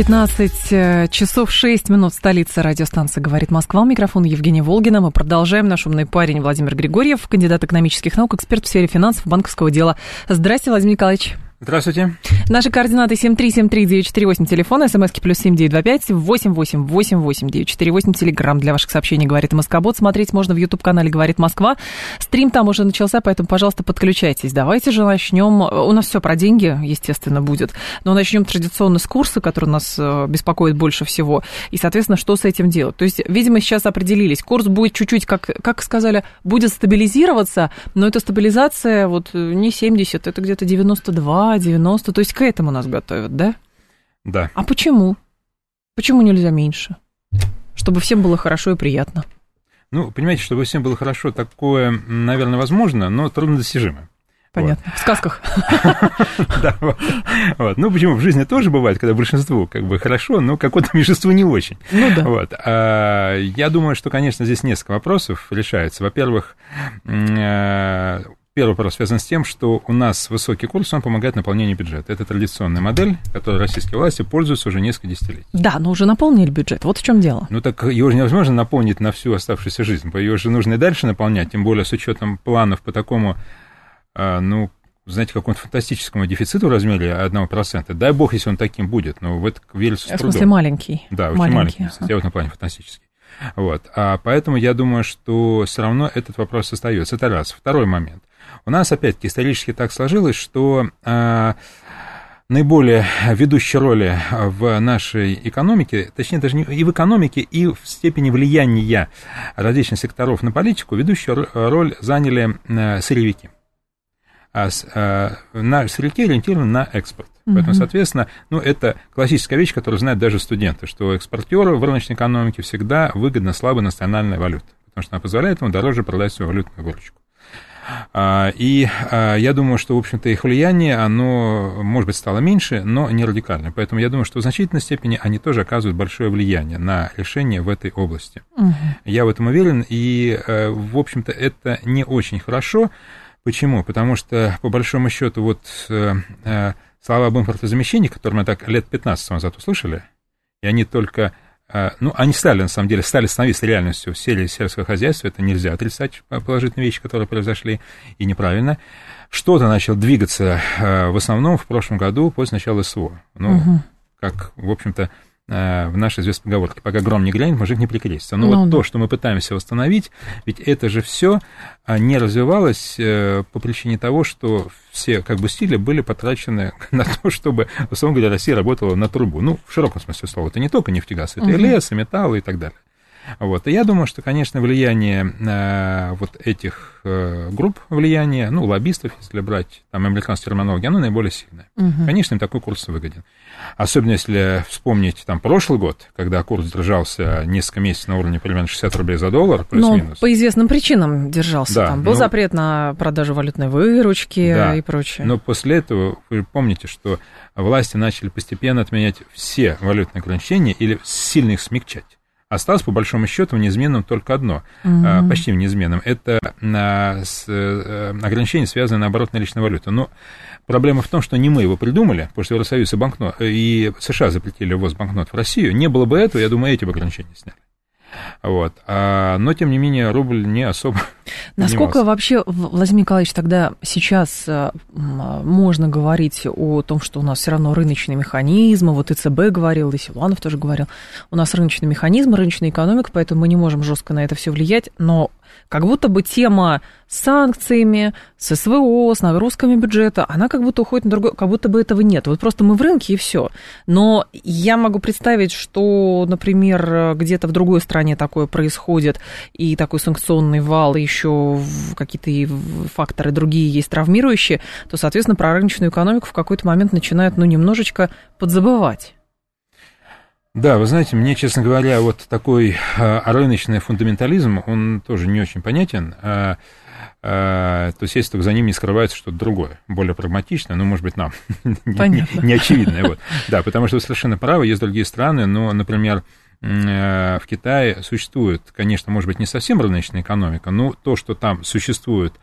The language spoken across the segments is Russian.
15 э, часов 6 минут столица радиостанции «Говорит Москва». Микрофон Евгения Волгина. Мы продолжаем. Наш умный парень Владимир Григорьев, кандидат экономических наук, эксперт в сфере финансов банковского дела. Здравствуйте, Владимир Николаевич. Здравствуйте. Наши координаты 7373948, телефон, смски плюс 7925 8888948, телеграмм для ваших сообщений «Говорит Москобот». Смотреть можно в YouTube-канале «Говорит Москва». Стрим там уже начался, поэтому, пожалуйста, подключайтесь. Давайте же начнем. У нас все про деньги, естественно, будет. Но начнем традиционно с курса, который нас э, беспокоит больше всего. И, соответственно, что с этим делать? То есть, видимо, сейчас определились. Курс будет чуть-чуть, как, как сказали, будет стабилизироваться, но эта стабилизация вот э, не 70, это где-то 92 90, то есть к этому нас готовят, да? Да. А почему? Почему нельзя меньше? Чтобы всем было хорошо и приятно. Ну, понимаете, чтобы всем было хорошо, такое, наверное, возможно, но труднодостижимо. Понятно. Вот. В сказках. Да, вот. Ну, почему в жизни тоже бывает, когда большинству как бы хорошо, но какое-то меньшинству не очень. Ну да. Вот. А, я думаю, что, конечно, здесь несколько вопросов решается. Во-первых, э, Первый вопрос связан с тем, что у нас высокий курс, он помогает наполнению бюджета. Это традиционная модель, которой российские власти пользуются уже несколько десятилетий. Да, но уже наполнили бюджет. Вот в чем дело. Ну так его же невозможно наполнить на всю оставшуюся жизнь. Ее же нужно и дальше наполнять, тем более с учетом планов по такому, а, ну, знаете, какому-то фантастическому дефициту в размере 1%. Дай бог, если он таким будет, но в это верится с трудом. В смысле маленький? Да, очень маленький, маленький ага. в этом плане фантастический. Вот. А поэтому я думаю, что все равно этот вопрос остается. Это раз. Второй момент. У нас, опять-таки, исторически так сложилось, что э, наиболее ведущие роли в нашей экономике, точнее, даже не и в экономике, и в степени влияния различных секторов на политику, ведущую роль заняли э, сырьевики. А, а, на сырьевики ориентированы на экспорт. Угу. Поэтому, соответственно, ну, это классическая вещь, которую знают даже студенты, что экспортеру в рыночной экономике всегда выгодна слабая национальная валюта, потому что она позволяет ему дороже продать свою валютную выручку. А, и а, я думаю, что, в общем-то, их влияние, оно, может быть, стало меньше, но не радикально. Поэтому я думаю, что в значительной степени они тоже оказывают большое влияние на решение в этой области. Угу. Я в этом уверен, и, э, в общем-то, это не очень хорошо. Почему? Потому что, по большому счету, вот э, э, слова об импортозамещении, которые мы так лет 15 назад услышали, и они только ну, они стали, на самом деле, стали становиться реальностью в сфере сельского хозяйства, это нельзя отрицать положительные вещи, которые произошли, и неправильно. Что-то начало двигаться а, в основном в прошлом году после начала СВО. Ну, угу. как, в общем-то, Э, в нашей известной поговорке, пока гром не грянет, мужик не прикрестится. Но ну, вот да. то, что мы пытаемся восстановить, ведь это же все а, не развивалось э, по причине того, что все как бы стили были потрачены на то, чтобы, условно говоря, Россия работала на трубу. Ну, в широком смысле слова. Это не только нефтегаз, это угу. и лес, и металл, и так далее. Вот. И я думаю, что, конечно, влияние э, вот этих э, групп влияния, ну, лоббистов, если брать там американскую терминологию, оно наиболее сильное. Угу. Конечно, им такой курс выгоден. Особенно если вспомнить там прошлый год, когда курс держался несколько месяцев на уровне примерно 60 рублей за доллар, плюс-минус. Ну, по известным причинам держался. Да, там был ну, запрет на продажу валютной выручки да, и прочее. Но после этого вы помните, что власти начали постепенно отменять все валютные ограничения или сильно их смягчать. Осталось, по большому счету, неизменным только одно, mm-hmm. почти неизменным. Это а, э, ограничение, связанное, наоборот, на личную валюту. Но проблема в том, что не мы его придумали, потому что Евросоюз и, банкнот, и США запретили ввоз банкнот в Россию. Не было бы этого, я думаю, эти бы ограничения сняли. Вот. А, но, тем не менее, рубль не особо Насколько вообще, Владимир Николаевич, тогда сейчас э, можно говорить о том, что у нас все равно рыночный механизм, вот ИЦБ говорил, и Силуанов тоже говорил, у нас рыночный механизм, рыночная экономика, поэтому мы не можем жестко на это все влиять, но как будто бы тема с санкциями, с СВО, с нагрузками бюджета, она как будто уходит на другой, как будто бы этого нет. Вот просто мы в рынке и все. Но я могу представить, что, например, где-то в другой стране такое происходит, и такой санкционный вал, и еще какие-то факторы другие есть травмирующие, то, соответственно, про рыночную экономику в какой-то момент начинают, ну, немножечко подзабывать. Да, вы знаете, мне, честно говоря, вот такой а, рыночный фундаментализм, он тоже не очень понятен. А, а, то есть, если только за ним не скрывается что-то другое, более прагматичное, ну, может быть, нам не, не очевидное. Вот. Да, потому что вы совершенно правы, есть другие страны, но, например, Э, в Китае существует, конечно, может быть, не совсем рыночная экономика, но то, что там существует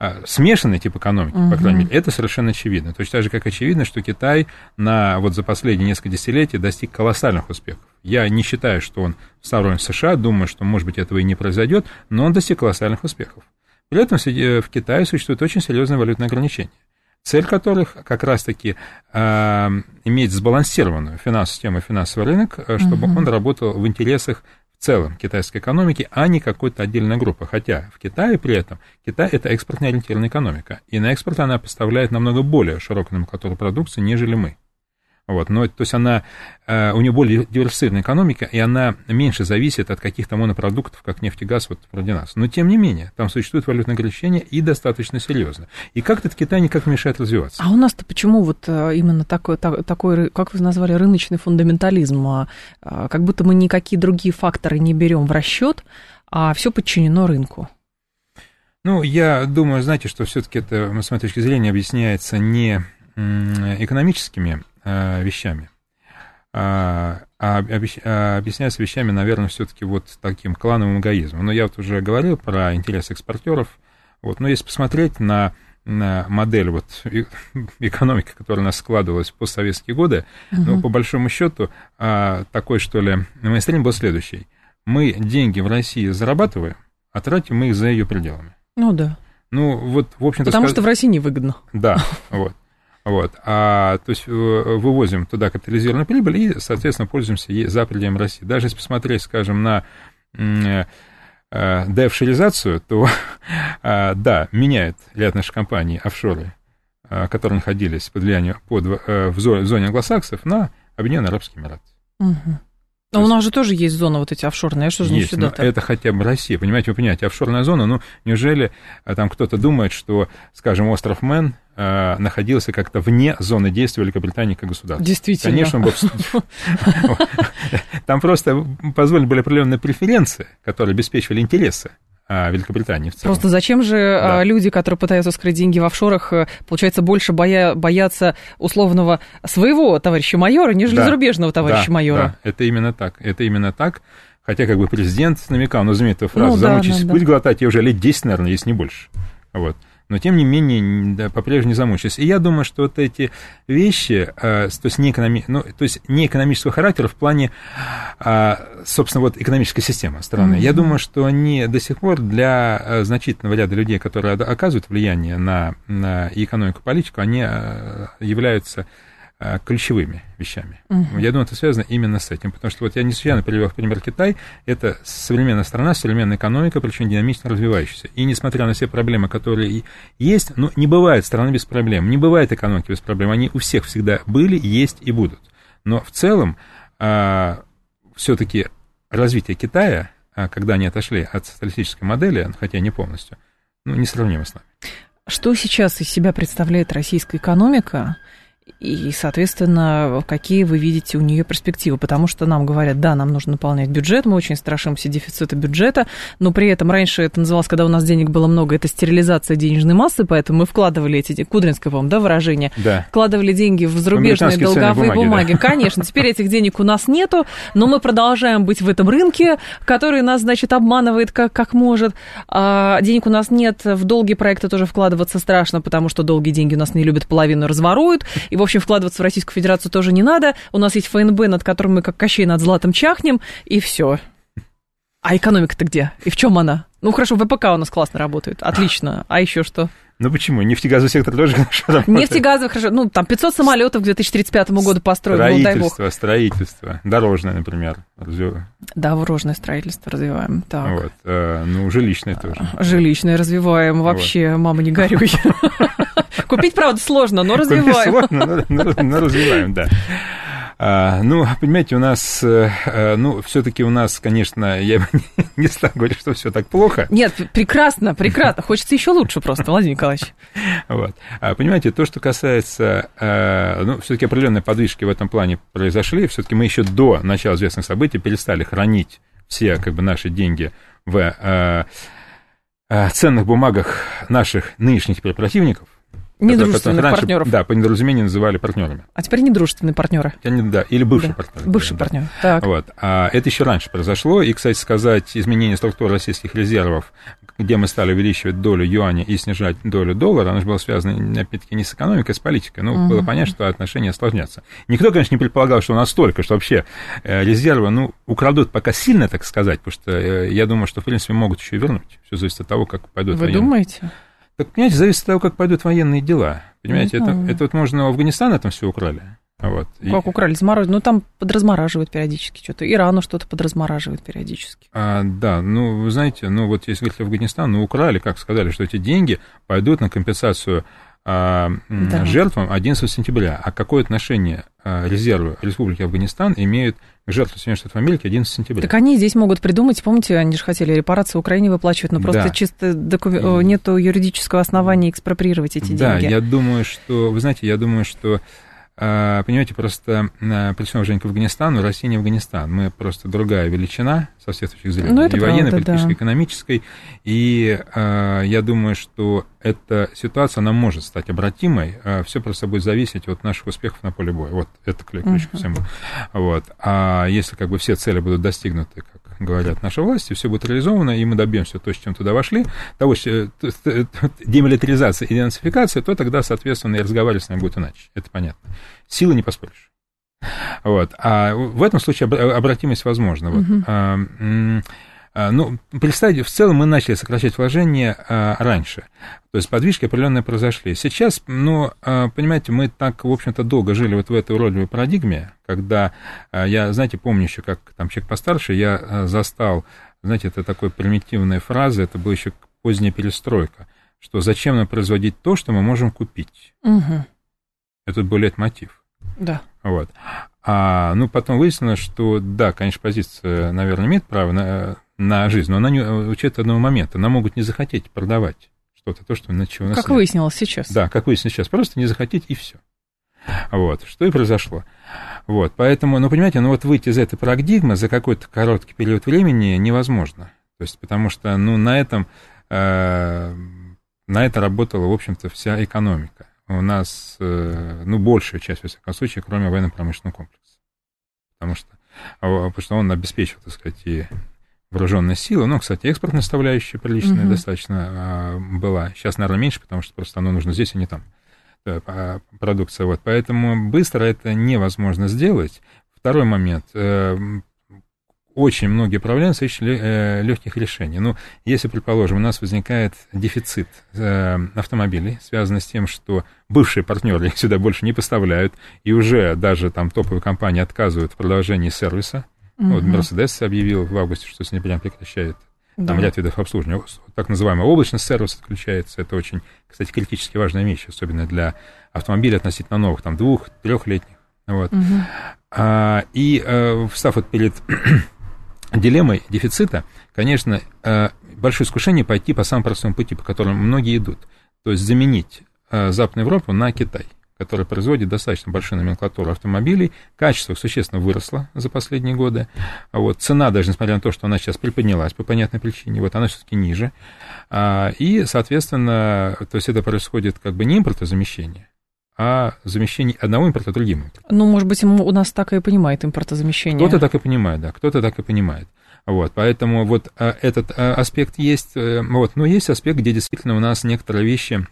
э, смешанный тип экономики, угу. по крайней мере, это совершенно очевидно. Точно так же, как очевидно, что Китай на, вот за последние несколько десятилетий достиг колоссальных успехов. Я не считаю, что он второй США, думаю, что, может быть, этого и не произойдет, но он достиг колоссальных успехов. При этом в Китае существует очень серьезное валютное ограничение цель которых как раз-таки э, иметь сбалансированную финансовую систему, финансовый рынок, э, чтобы угу. он работал в интересах в целом китайской экономики, а не какой-то отдельной группы. Хотя в Китае при этом, Китай – это экспортно ориентированная экономика, и на экспорт она поставляет намного более широкую номенклатуру продукции, нежели мы. Вот, но, то есть она, э, у нее более диверсифицированная экономика, и она меньше зависит от каких-то монопродуктов, как нефть и газ, вот вроде нас. Но, тем не менее, там существует валютное ограничение и достаточно серьезно. И как этот Китай никак не мешает развиваться. А у нас-то почему вот э, именно такой, такой, как вы назвали, рыночный фундаментализм? А, а, как будто мы никакие другие факторы не берем в расчет, а все подчинено рынку. Ну, я думаю, знаете, что все-таки это, с моей точки зрения, объясняется не экономическими Э, вещами. А, а, а объясняется вещами, наверное, все-таки вот таким клановым эгоизмом. Но я вот уже говорил про интерес экспортеров. Вот, но если посмотреть на, на модель вот экономики, которая у нас складывалась в постсоветские годы, угу. ну, по большому счету, а, такой, что ли, мейнстрим был следующий. Мы деньги в России зарабатываем, а тратим мы их за ее пределами. Ну да. Ну, вот, в общем-то... Потому сказ... что в России невыгодно. Да, вот. Вот. А, то есть вывозим туда капитализированную прибыль и, соответственно, пользуемся ей за пределами России. Даже если посмотреть, скажем, на э, деофшоризацию, то, а, да, меняют ряд наших компаний офшоры, а, которые находились под влиянием под, э, в зоне англосаксов, на Объединенные Арабские Эмираты. Угу. А у нас же тоже есть зона вот эти офшорные, что же есть, не сюда -то? это хотя бы Россия, понимаете, вы понимаете, офшорная зона, ну, неужели а, там кто-то думает, что, скажем, остров Мэн э, находился как-то вне зоны действия Великобритании как государства? Действительно. Конечно, был... там просто позволили были определенные преференции, которые обеспечивали интересы а, Великобритании в целом. Просто зачем же а, да. люди, которые пытаются скрыть деньги в офшорах, э, получается, больше боя, боятся условного своего товарища майора, нежели да. зарубежного товарища да, майора? Да, это именно так. Это именно так. Хотя как бы президент намекал, ну, знаменитую фразу, ну, замучись да, путь да. глотать, я уже лет 10, наверное, есть не больше. Вот но тем не менее да, по-прежнему не замучились. И я думаю, что вот эти вещи, э, то, есть не экономи... ну, то есть не экономического характера в плане, э, собственно, вот экономической системы страны, mm-hmm. я думаю, что они до сих пор для э, значительного ряда людей, которые оказывают влияние на, на экономику, политику, они э, являются ключевыми вещами. Угу. Я думаю, это связано именно с этим, потому что вот я не случайно привел в пример Китай, это современная страна, современная экономика, причем динамично развивающаяся. И несмотря на все проблемы, которые есть, ну, не бывает страны без проблем, не бывает экономики без проблем, они у всех всегда были, есть и будут. Но в целом а, все-таки развитие Китая, а, когда они отошли от социалистической модели, хотя не полностью, ну, несравнимо с нами. Что сейчас из себя представляет российская экономика? И, соответственно, какие вы видите у нее перспективы, потому что нам говорят, да, нам нужно наполнять бюджет, мы очень страшимся дефицита бюджета, но при этом раньше это называлось, когда у нас денег было много, это стерилизация денежной массы, поэтому мы вкладывали эти, Кудринское, по да, выражение, да. вкладывали деньги в зарубежные долговые бумаги. бумаги. Да. Конечно, теперь этих денег у нас нету, но мы продолжаем быть в этом рынке, который нас, значит, обманывает как, как может. А денег у нас нет, в долгие проекты тоже вкладываться страшно, потому что долгие деньги у нас не любят, половину разворуют, и в общем, вкладываться в Российскую Федерацию тоже не надо. У нас есть ФНБ, над которым мы как Кощей над златом чахнем, и все. А экономика-то где? И в чем она? Ну, хорошо, ВПК у нас классно работает. Отлично. А еще что? Ну почему? Нефтегазовый сектор тоже хорошо работает. Нефтегазовый хорошо. Ну, там 500 самолетов к 2035 году строительство, ну, дай бог. Строительство, дорожное, например. Развиваем. Да, дорожное строительство развиваем. Так. Вот. А, ну, жилищное тоже. Жилищное развиваем. Вообще, вот. мама, не горюй. Купить, правда, сложно, но развиваем. Купить сложно, но, но, но развиваем, да. А, ну, понимаете, у нас, а, ну, все-таки у нас, конечно, я не стал говорить, что все так плохо. Нет, прекрасно, прекрасно. Хочется еще лучше просто, Владимир Николаевич. Вот. А, понимаете, то, что касается, а, ну, все-таки определенные подвижки в этом плане произошли. Все-таки мы еще до начала известных событий перестали хранить все, как бы, наши деньги в ценных бумагах наших нынешних теперь противников. Недружественных раньше, партнеров. Да, по недоразумению называли партнерами. А теперь недружественные партнеры. Да, или бывшие да. партнеры. Бывшие да. партнеры. Так. Вот. А это еще раньше произошло. И, кстати сказать, изменение структуры российских резервов, где мы стали увеличивать долю юаня и снижать долю доллара, оно же было связано, опять-таки, не с экономикой, а с политикой. Ну, угу. было понятно, что отношения осложнятся. Никто, конечно, не предполагал, что настолько, что вообще э, резервы, ну, украдут пока сильно, так сказать, потому что э, я думаю, что, в принципе, могут еще и вернуть. Все зависит от того, как пойдут Вы военные. думаете? Так, понимаете, зависит от того, как пойдут военные дела. Понимаете, это, это вот можно Афганистан этом все украли. Вот. Как и... украли? Заморозили? Ну, там подразмораживают периодически что-то. Ирану что-то подразмораживает периодически. А, да, ну, вы знаете, ну, вот если говорить Афганистан, ну, украли, как сказали, что эти деньги пойдут на компенсацию а, да. жертвам 11 сентября. А какое отношение а, резервы Республики Афганистан имеют Соединенных Штатов Америки 11 сентября? Так они здесь могут придумать, помните, они же хотели репарации Украине выплачивать, но просто да. чисто доку... И... нету юридического основания экспроприировать эти да, деньги. Да, я думаю, что, вы знаете, я думаю, что понимаете, просто при всем уважении к Афганистану, Россия не Афганистан. Мы просто другая величина со всех точек зрения. Ну, и военной, политической, да. экономической. И э, я думаю, что эта ситуация, она может стать обратимой. Все просто будет зависеть от наших успехов на поле боя. Вот это ключ uh-huh. ко всему. Вот. А если как бы все цели будут достигнуты, как говорят наши власти, все будет реализовано, и мы добьемся то, с чем туда вошли, того, что демилитаризация и денацификация, то тогда, соответственно, и разговаривать с нами будет иначе. Это понятно. Силы не поспоришь. Вот. А в этом случае обратимость возможна. Вот. Угу. А, ну, представьте, в целом мы начали сокращать вложения а, раньше. То есть подвижки определенные произошли. Сейчас, ну, а, понимаете, мы так, в общем-то, долго жили вот в этой уродливой парадигме, когда я, знаете, помню еще, как там человек постарше, я застал, знаете, это такой примитивная фраза, это была еще поздняя перестройка, что зачем нам производить то, что мы можем купить. Угу. Это был мотив. Да. Вот. А, ну, потом выяснилось, что, да, конечно, позиция, наверное, имеет право на на жизнь, но она не учит одного момента. Она могут не захотеть продавать что-то, то, что на чего Как нет. выяснилось сейчас. Да, как выяснилось сейчас. Просто не захотеть и все. Вот, что и произошло. Вот, поэтому, ну, понимаете, ну вот выйти из этой парадигмы за какой-то короткий период времени невозможно. То есть, потому что, ну, на этом, э, на это работала, в общем-то, вся экономика. У нас, э, ну, большая часть, во всяком случае, кроме военно-промышленного комплекса. Потому что, потому что он обеспечил, так сказать, и вооруженные силы. Ну, кстати, экспортная составляющая приличная угу. достаточно а, была. Сейчас, наверное, меньше, потому что просто оно нужно здесь, а не там. А, продукция. Вот. Поэтому быстро это невозможно сделать. Второй момент. Э, очень многие проблемы ищут э, легких решений. Ну, если, предположим, у нас возникает дефицит э, автомобилей, связанный с тем, что бывшие партнеры их сюда больше не поставляют, и уже даже там топовые компании отказывают в продолжении сервиса, Угу. Вот Mercedes объявил в августе, что с прям прекращает да. там ряд видов обслуживания. Так называемый облачный сервис отключается. Это очень, кстати, критически важная вещь, особенно для автомобилей относительно новых, там двух, трехлетних. Вот. Угу. А, и а, встав вот перед дилеммой дефицита, конечно, а, большое искушение пойти по самому простому пути, по которому многие идут. То есть заменить а, Западную Европу на Китай который производит достаточно большую номенклатуру автомобилей. Качество существенно выросло за последние годы. А вот цена, даже несмотря на то, что она сейчас приподнялась по понятной причине, вот она все-таки ниже. А, и, соответственно, то есть это происходит как бы не импортозамещение, а замещение одного импорта другим импортом. Ну, может быть, у нас так и понимает импортозамещение. Кто-то так и понимает, да, кто-то так и понимает. Вот, поэтому вот а, этот аспект есть, э, вот, но есть аспект, где действительно у нас некоторые вещи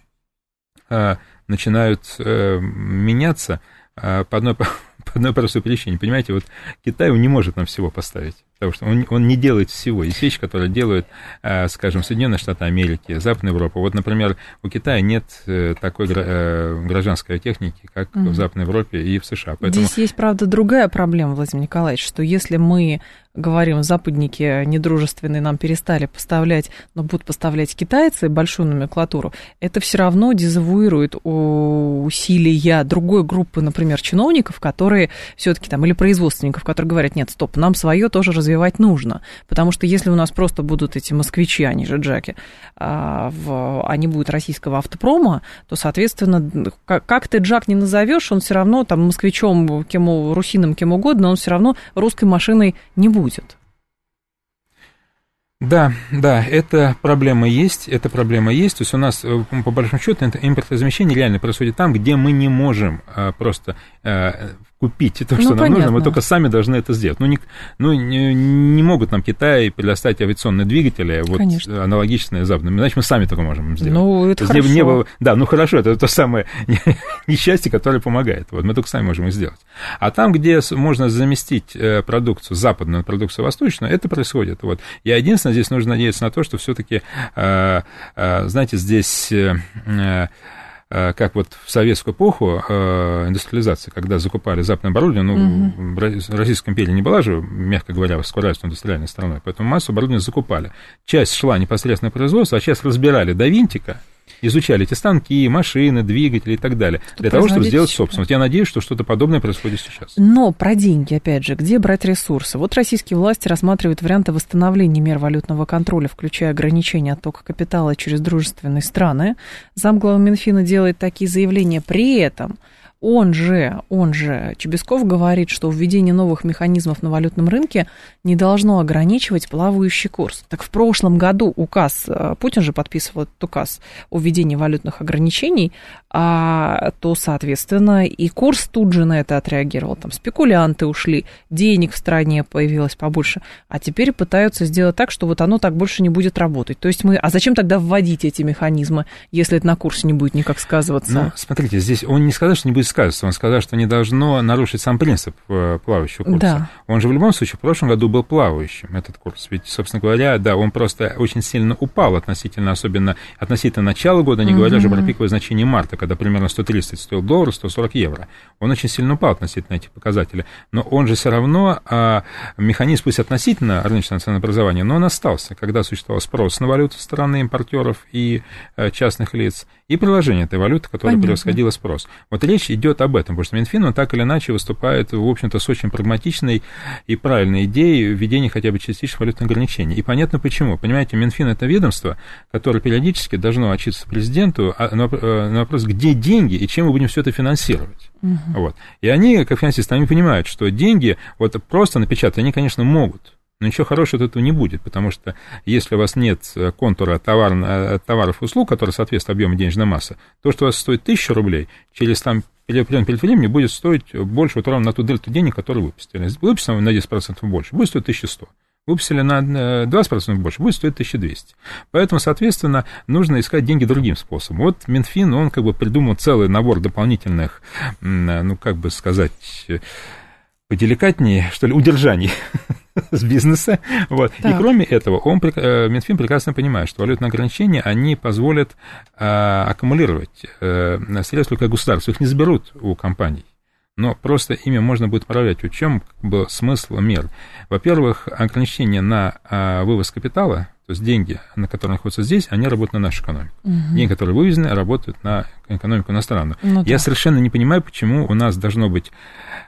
начинают э, меняться э, по одной, по одной простой причине. Понимаете, вот Китай не может нам всего поставить, потому что он, он не делает всего. Есть вещи, которые делают, э, скажем, Соединенные Штаты Америки, Западная Европа. Вот, например, у Китая нет э, такой э, гражданской техники, как mm-hmm. в Западной Европе и в США. Поэтому... Здесь есть, правда, другая проблема, Владимир Николаевич, что если мы говорим, западники недружественные нам перестали поставлять, но будут поставлять китайцы большую номенклатуру, это все равно дезавуирует усилия другой группы, например, чиновников, которые которые все-таки там, или производственников, которые говорят, нет, стоп, нам свое тоже развивать нужно. Потому что если у нас просто будут эти москвичи, они же джаки, а, в, а не будет российского автопрома, то, соответственно, как, ты джак не назовешь, он все равно там москвичом, кем, русином, кем угодно, он все равно русской машиной не будет. Да, да, эта проблема есть, эта проблема есть. То есть у нас, э, по большому счету, импортозамещение реально происходит там, где мы не можем э, просто э, купить то, что ну, нам понятно. нужно, мы только сами должны это сделать. Ну, не, ну, не, не могут нам Китай предоставить авиационные двигатели, вот Конечно. аналогичные западным, иначе мы сами только можем сделать. Ну, это хорошо. Не, да, ну хорошо, это то самое несчастье, которое помогает. Вот мы только сами можем это сделать. А там, где можно заместить э, продукцию западную продукцию восточную, это происходит. Вот. И единственное, здесь нужно надеяться на то, что все-таки, э, э, знаете, здесь как вот в советскую эпоху э, индустриализации, когда закупали западное оборудование, ну, угу. Российская империя не была же, мягко говоря, скоростной индустриальной страной, поэтому массу оборудования закупали. Часть шла непосредственно в производство, а часть разбирали до винтика, изучали эти станки, машины, двигатели и так далее, чтобы для того, чтобы сделать собственно. Вот я надеюсь, что что-то подобное происходит сейчас. Но про деньги, опять же, где брать ресурсы? Вот российские власти рассматривают варианты восстановления мер валютного контроля, включая ограничения оттока капитала через дружественные страны. Замглава Минфина делает такие заявления. При этом он же, он же, Чебесков говорит, что введение новых механизмов на валютном рынке не должно ограничивать плавающий курс. Так в прошлом году указ, э, Путин же подписывал этот указ о введении валютных ограничений, а, то, соответственно, и курс тут же на это отреагировал. Там спекулянты ушли, денег в стране появилось побольше, а теперь пытаются сделать так, что вот оно так больше не будет работать. То есть мы, а зачем тогда вводить эти механизмы, если это на курсе не будет никак сказываться? Ну, смотрите, здесь он не сказал, что не будет сказываться, он сказал, что не должно нарушить сам принцип э, плавающего курса. Да. Он же в любом случае в прошлом году был плавающим, этот курс. Ведь, собственно говоря, да, он просто очень сильно упал относительно, особенно относительно начала года, не говоря же про пиковое значение марта, когда примерно 130 стоил доллар, 140 евро. Он очень сильно упал относительно этих показателей. Но он же все равно, а, механизм пусть относительно рыночного ценообразования, но он остался, когда существовал спрос на валюту стороны импортеров и а, частных лиц, и приложение этой валюты, которая Понятно. превосходила спрос. Вот речь идет об этом, потому что Минфин, он так или иначе выступает, в общем-то, с очень прагматичной и правильной идеей введения хотя бы частичных валютных ограничений. И понятно почему. Понимаете, Минфин – это ведомство, которое периодически должно отчиться президенту а, на вопрос, где деньги и чем мы будем все это финансировать. Угу. Вот. И они, как финансисты, они понимают, что деньги вот просто напечатать они, конечно, могут. Но ничего хорошего от этого не будет, потому что если у вас нет контура товар, э, товаров и услуг, которые соответствуют объему денежной массы, то, что у вас стоит 1000 рублей, через там определенный период времени будет стоить больше, вот ровно на ту дельту денег, которую выпустили. Выпустили на 10% больше, будет стоить 1100 выпустили на 20% больше, будет стоить 1200. Поэтому, соответственно, нужно искать деньги другим способом. Вот Минфин, он как бы придумал целый набор дополнительных, ну, как бы сказать, поделикатнее, что ли, удержаний с бизнеса. Вот. И кроме этого, он, э, Минфин прекрасно понимает, что валютные ограничения, они позволят а, аккумулировать а, средства как государства. Их не заберут у компаний но просто ими можно будет управлять. В чем как бы, смысл мер? Во-первых, ограничения на а, вывоз капитала, то есть деньги, на которые находятся здесь, они работают на нашу экономику. Угу. Деньги, которые вывезены, работают на экономику иностранную. Ну, Я да. совершенно не понимаю, почему у нас должно быть,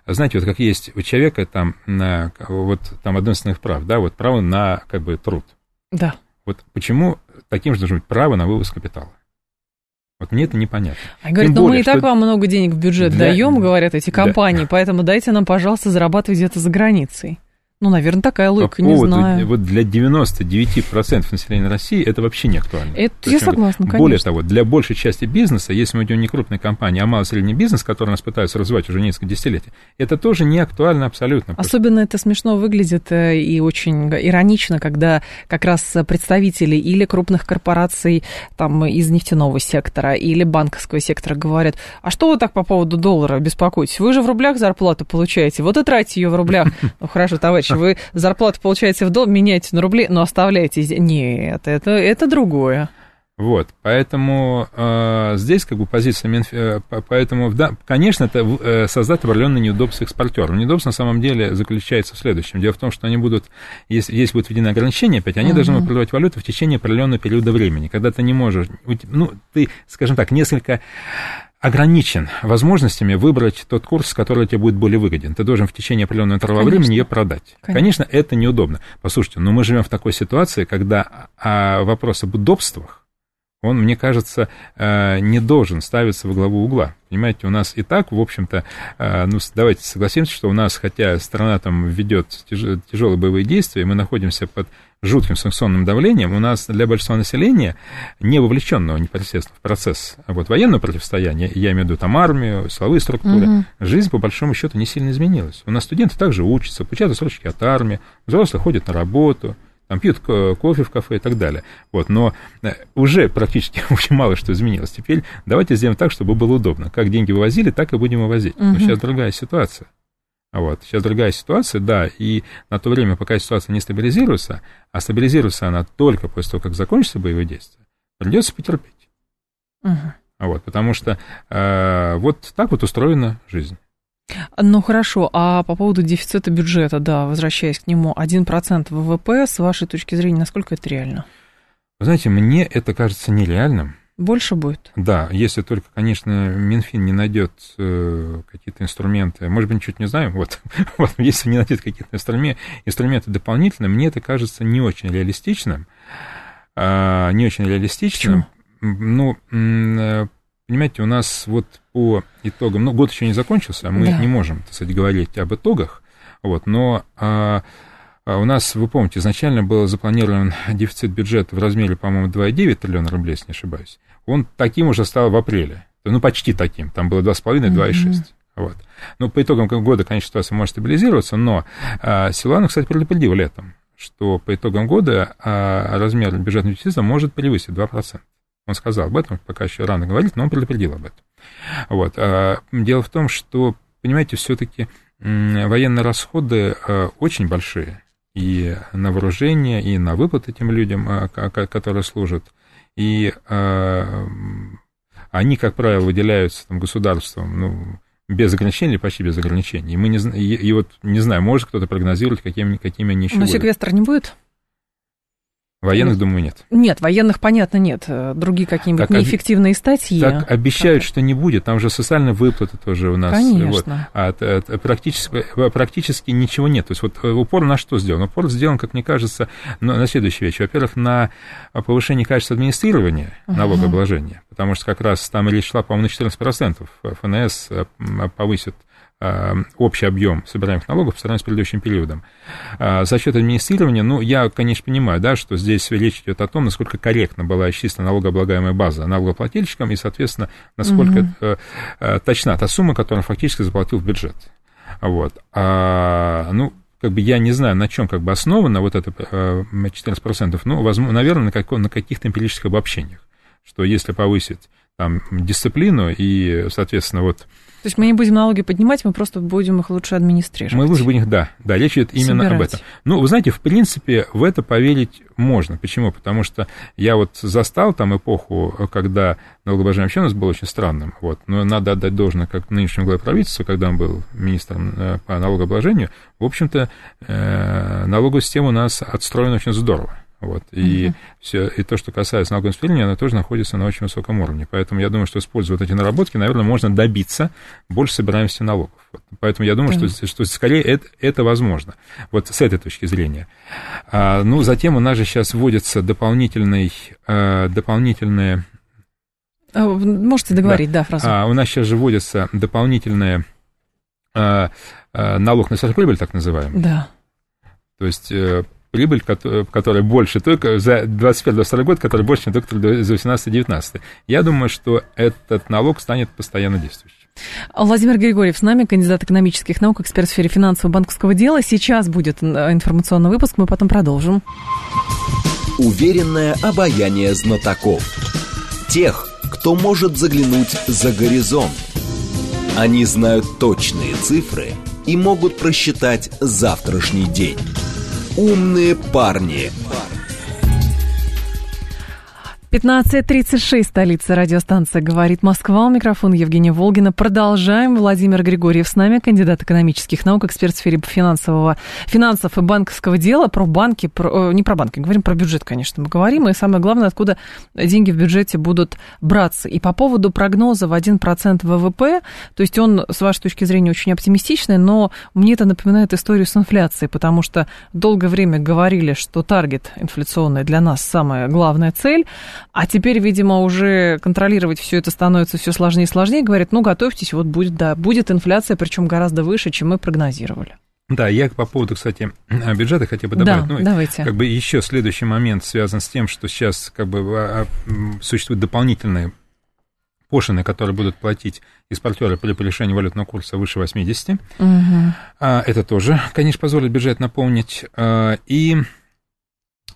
знаете, вот как есть у человека там, на, вот там одно из прав, да, вот право на как бы труд. Да. Вот почему таким же должно быть право на вывоз капитала? Вот мне это непонятно. Они говорят, ну мы и так вам много денег в бюджет для... даем, говорят эти компании, да. поэтому дайте нам, пожалуйста, зарабатывать где-то за границей. Ну, наверное, такая логика, По поводу, не знаю. Вот для 99% населения России это вообще не актуально. Это Причем, я согласна, конечно. Более того, для большей части бизнеса, если мы идем не крупной компании, а малый-средний бизнес, который нас пытаются развивать уже несколько десятилетий, это тоже не актуально абсолютно. Особенно это смешно выглядит э, и очень иронично, когда как раз представители или крупных корпораций там, из нефтяного сектора или банковского сектора говорят, а что вы так по поводу доллара беспокоитесь? Вы же в рублях зарплату получаете, вот и тратите ее в рублях. Ну, хорошо, товарищ Короче, вы зарплату получаете в долг, меняете на рубли, но оставляете... Нет, это, это другое. Вот, поэтому э, здесь как бы позиция Минф... Э, поэтому, да, конечно, это э, создать определенные неудобства экспортерам. Неудобство на самом деле заключается в следующем. Дело в том, что они будут, если, если будут введены ограничения опять, они uh-huh. должны продавать валюту в течение определенного периода времени, когда ты не можешь, ну, ты, скажем так, несколько ограничен возможностями выбрать тот курс, который тебе будет более выгоден. Ты должен в течение определенного интервала Конечно. времени ее продать. Конечно. Конечно, это неудобно. Послушайте, но мы живем в такой ситуации, когда а, вопрос об удобствах он, мне кажется, э, не должен ставиться во главу угла. Понимаете, у нас и так, в общем-то, э, ну, давайте согласимся, что у нас, хотя страна там ведет тяжелые боевые действия, мы находимся под жутким санкционным давлением, у нас для большинства населения, не вовлеченного непосредственно в процесс вот, военного противостояния, я имею в виду там армию, силовые структуры, угу. жизнь, по большому счету, не сильно изменилась. У нас студенты также учатся, получают срочки от армии, взрослые ходят на работу, там пьют кофе в кафе и так далее. Вот, но э, уже практически очень мало что изменилось. Теперь давайте сделаем так, чтобы было удобно. Как деньги вывозили, так и будем вывозить. Угу. Но сейчас другая ситуация. Вот. Сейчас другая ситуация, да, и на то время, пока ситуация не стабилизируется, а стабилизируется она только после того, как закончатся боевые действия, придется потерпеть. Угу. Вот, потому что э, вот так вот устроена жизнь. Ну хорошо, а по поводу дефицита бюджета, да, возвращаясь к нему, 1% ВВП, с вашей точки зрения, насколько это реально? Вы знаете, мне это кажется нереальным. Больше будет? Да, если только, конечно, Минфин не найдет э, какие-то инструменты, может быть, ничего не знаем, вот, вот если не найдет какие-то инструменты, инструменты дополнительные, мне это кажется не очень реалистичным, э, не очень реалистичным. Почему? Ну, э, понимаете, у нас вот по итогам, ну, год еще не закончился, мы да. не можем, так сказать, говорить об итогах, вот, но а у нас, вы помните, изначально был запланирован дефицит бюджета в размере, по-моему, 2,9 триллиона рублей, если не ошибаюсь. Он таким уже стал в апреле, ну, почти таким, там было 2,5, 2,6. Mm-hmm. Вот. Ну, по итогам года, конечно, ситуация может стабилизироваться, но а, Силуанов, кстати, предупредил летом, что по итогам года а, размер бюджетного дефицита может превысить 2%. Он сказал об этом, пока еще рано говорить, но он предупредил об этом. Вот. А, дело в том, что, понимаете, все-таки военные расходы а, очень большие и на вооружение, и на выплаты тем людям, а, которые служат. И они, как правило, выделяются там, государством ну, без ограничений или почти без ограничений. И, мы не, и, и вот не знаю, может кто-то прогнозировать, какими, какими они еще Но будут. секвестр не будет? Военных, думаю, нет. Нет, военных, понятно, нет. Другие какие-нибудь так, неэффективные статьи. Так обещают, так. что не будет. Там же социальные выплаты тоже у нас. Конечно. Вот. А, а, а, практически, практически ничего нет. То есть вот э, упор на что сделан? Упор сделан, как мне кажется, на, на следующую вещь. Во-первых, на повышение качества администрирования uh-huh. налогообложения. Потому что как раз там речь шла, по-моему, на 14%. ФНС э, повысит Э, общий объем собираемых налогов по сравнению с предыдущим периодом. Э, за счет администрирования, ну, я, конечно, понимаю, да, что здесь речь идет о том, насколько корректно была исчислена налогооблагаемая база налогоплательщикам и, соответственно, насколько угу. точна та сумма, которую он фактически заплатил в бюджет. Вот. А, ну, как бы я не знаю, на чем как бы основано вот это 14%, ну, возможно, наверное, на, как, на каких-то эмпирических обобщениях, что если повысить там дисциплину и, соответственно, вот то есть мы не будем налоги поднимать, мы просто будем их лучше администрировать. Мы лучше будем их, да, да, речь идет именно Собирать. об этом. Ну, вы знаете, в принципе, в это поверить можно. Почему? Потому что я вот застал там эпоху, когда налогообложение вообще у нас было очень странным, вот, но надо отдать должное как нынешнему главе правительства, когда он был министром э, по налогообложению, в общем-то, э, налоговая система у нас отстроена очень здорово. Вот. И, угу. все, и то, что касается налогового инспектирования, оно тоже находится на очень высоком уровне. Поэтому я думаю, что используя вот эти наработки, наверное, можно добиться больше собираемости налогов. Вот. Поэтому я думаю, что, что скорее это, это возможно. Вот с этой точки зрения. А, ну, затем у нас же сейчас вводится дополнительный, а, дополнительные... А, можете договорить, да, да фразу. А, у нас сейчас же вводится дополнительный а, а, налог на сверхприбыль, так называемый. Да. То есть э, прибыль, которая больше только за 21-22 год, которая больше, чем только за 18-19. Я думаю, что этот налог станет постоянно действующим. Владимир Григорьев с нами, кандидат экономических наук, эксперт в сфере финансового банковского дела. Сейчас будет информационный выпуск, мы потом продолжим. Уверенное обаяние знатоков. Тех, кто может заглянуть за горизонт. Они знают точные цифры и могут просчитать завтрашний день. «Умные парни». 15.36, столица радиостанция «Говорит Москва». У микрофона Евгения Волгина. Продолжаем. Владимир Григорьев с нами, кандидат экономических наук, эксперт в сфере финансового, финансов и банковского дела. Про банки, про, э, не про банки, говорим про бюджет, конечно, мы говорим. И самое главное, откуда деньги в бюджете будут браться. И по поводу прогноза в 1% ВВП, то есть он, с вашей точки зрения, очень оптимистичный, но мне это напоминает историю с инфляцией, потому что долгое время говорили, что таргет инфляционный для нас самая главная цель, а теперь, видимо, уже контролировать все это становится все сложнее и сложнее. Говорят, ну, готовьтесь, вот будет, да, будет инфляция, причем гораздо выше, чем мы прогнозировали. Да, я по поводу, кстати, бюджета хотел бы добавить. Да, ну, давайте. Как бы еще следующий момент связан с тем, что сейчас как бы а, а, существуют дополнительные пошлины, которые будут платить экспортеры при превышении валютного курса выше 80. Угу. Это тоже, конечно, позволит бюджет наполнить. И а,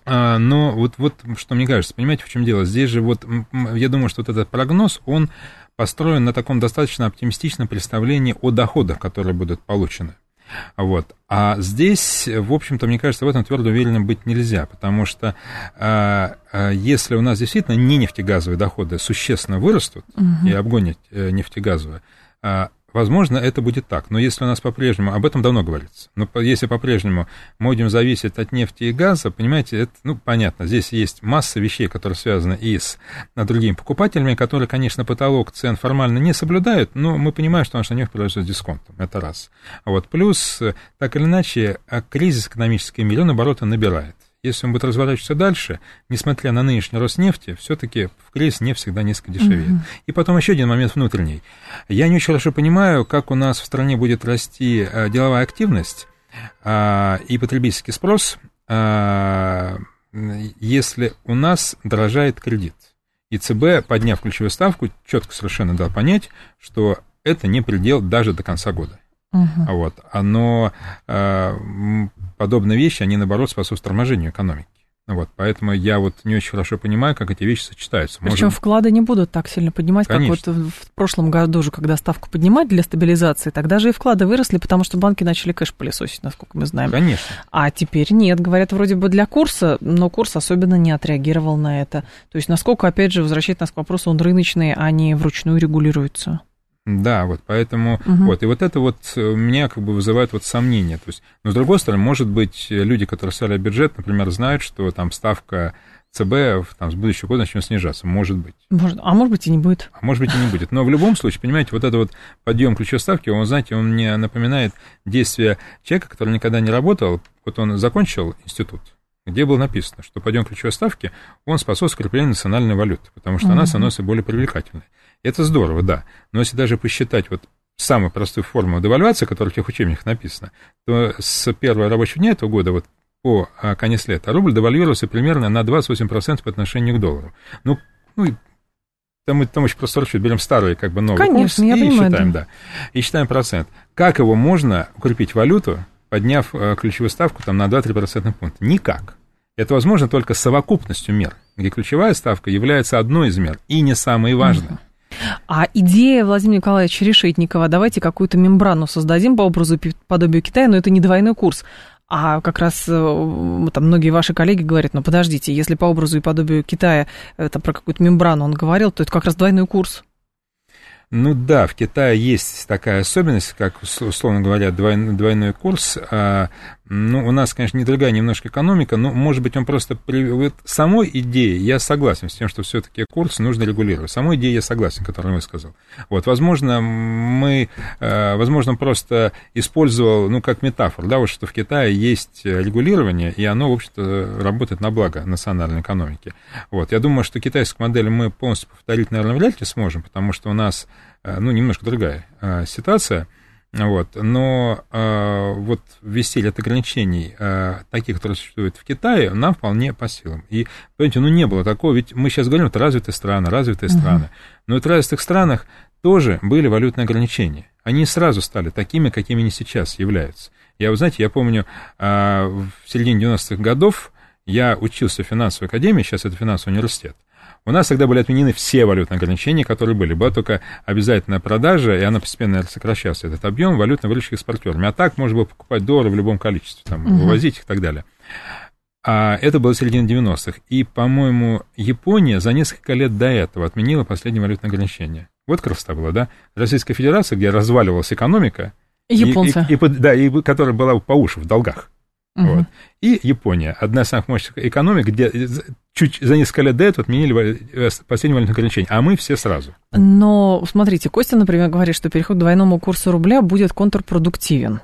но вот, вот что мне кажется, понимаете, в чем дело? Здесь же вот, я думаю, что вот этот прогноз, он построен на таком достаточно оптимистичном представлении о доходах, которые будут получены. Вот. А здесь, в общем-то, мне кажется, в этом твердо уверенным быть нельзя, потому что а, а, если у нас действительно не нефтегазовые доходы существенно вырастут угу. и обгонят э, нефтегазовые, а, Возможно, это будет так, но если у нас по-прежнему, об этом давно говорится, но если по-прежнему мы будем зависеть от нефти и газа, понимаете, это, ну, понятно, здесь есть масса вещей, которые связаны и с другими покупателями, которые, конечно, потолок цен формально не соблюдают, но мы понимаем, что он на них продается дисконтом, это раз. Вот, плюс, так или иначе, кризис экономический миллион оборота набирает. Если он будет разворачиваться дальше, несмотря на нынешний рост нефти, все-таки в кризис нефть всегда несколько дешевеет. Mm-hmm. И потом еще один момент внутренний. Я не очень хорошо понимаю, как у нас в стране будет расти э, деловая активность а, и потребительский спрос, а, если у нас дорожает кредит. И ЦБ, подняв ключевую ставку, четко совершенно дал понять, что это не предел даже до конца года. Uh-huh. Вот. Оно, э, подобные вещи, они, наоборот, способствуют торможению экономики. Вот, поэтому я вот не очень хорошо понимаю, как эти вещи сочетаются. Причем Может... вклады не будут так сильно поднимать, Конечно. как вот в прошлом году же, когда ставку поднимать для стабилизации, тогда же и вклады выросли, потому что банки начали кэш пылесосить, насколько мы знаем. Конечно. А теперь нет, говорят, вроде бы для курса, но курс особенно не отреагировал на это. То есть насколько, опять же, возвращать нас к вопросу, он рыночный, а не вручную регулируется. Да, вот поэтому, угу. вот, и вот это вот э, меня как бы вызывает вот сомнения. То есть, но с другой стороны, может быть, люди, которые стали бюджет, например, знают, что там ставка ЦБ там, с будущего года начнет снижаться. Может быть. Может, а может быть и не будет. А может быть и не будет. Но в любом случае, понимаете, вот это вот подъем ключевой ставки, он, знаете, он мне напоминает действие человека, который никогда не работал. Вот он закончил институт, где было написано, что подъем ключевой ставки, он способствует скреплению национальной валюты, потому что угу. она становится более привлекательной. Это здорово, да. Но если даже посчитать вот самую простую форму девальвации, которая в тех учебниках написана, то с первого рабочего дня этого года, вот по а, конец лета, рубль девальвировался примерно на 28% по отношению к доллару. Ну, ну там мы там очень просто расчет, берем старый, как бы новый Конечно, курс я и понимаю, считаем, да. да, и считаем процент. Как его можно укрепить валюту, подняв а, ключевую ставку там, на 2-3% пункта? Никак. Это возможно только совокупностью мер, где ключевая ставка является одной из мер и не самой важной. Uh-huh. А идея Владимира Николаевича Решетникова, давайте какую-то мембрану создадим по образу подобию Китая, но это не двойной курс. А как раз э, там многие ваши коллеги говорят, ну подождите, если по образу и подобию Китая это про какую-то мембрану он говорил, то это как раз двойной курс. Ну да, в Китае есть такая особенность, как, условно говоря, двойной, двойной курс. А, ну, у нас, конечно, не другая немножко экономика, но, может быть, он просто... Вот самой идеей я согласен с тем, что все-таки курс нужно регулировать. Самой идеей я согласен, которую вы сказал. Вот, возможно, мы... А, возможно, просто использовал, ну, как метафору, да, вот что в Китае есть регулирование, и оно, в общем-то, работает на благо национальной экономики. Вот, я думаю, что китайскую модель мы полностью повторить, наверное, вряд ли сможем, потому что у нас Э, ну, немножко другая э, ситуация, вот, но э, вот ввести ряд ограничений, э, таких, которые существуют в Китае, нам вполне по силам. И, понимаете, ну, не было такого, ведь мы сейчас говорим, это развитые страны, развитые uh-huh. страны, но в развитых странах тоже были валютные ограничения. Они сразу стали такими, какими они сейчас являются. Я, вы знаете, я помню, э, в середине 90-х годов я учился в финансовой академии, сейчас это финансовый университет, у нас тогда были отменены все валютные ограничения, которые были. Была только обязательная продажа, и она постепенно сокращался, этот объем валютно выручки экспортерами. А так можно было покупать доллары в любом количестве, там, угу. вывозить их и так далее. А это было середина 90-х. И, по-моему, Япония за несколько лет до этого отменила последнее валютное ограничение. Вот красота была, да? Российская Федерация, где разваливалась экономика. Японцы. И, и, и, да, и которая была по уши в долгах. Угу. Вот. И Япония, одна из самых мощных экономик, где чуть за несколько лет до этого отменили э, последнее валютное ограничение, а мы все сразу. Но, смотрите, Костя, например, говорит, что переход к двойному курсу рубля будет контрпродуктивен.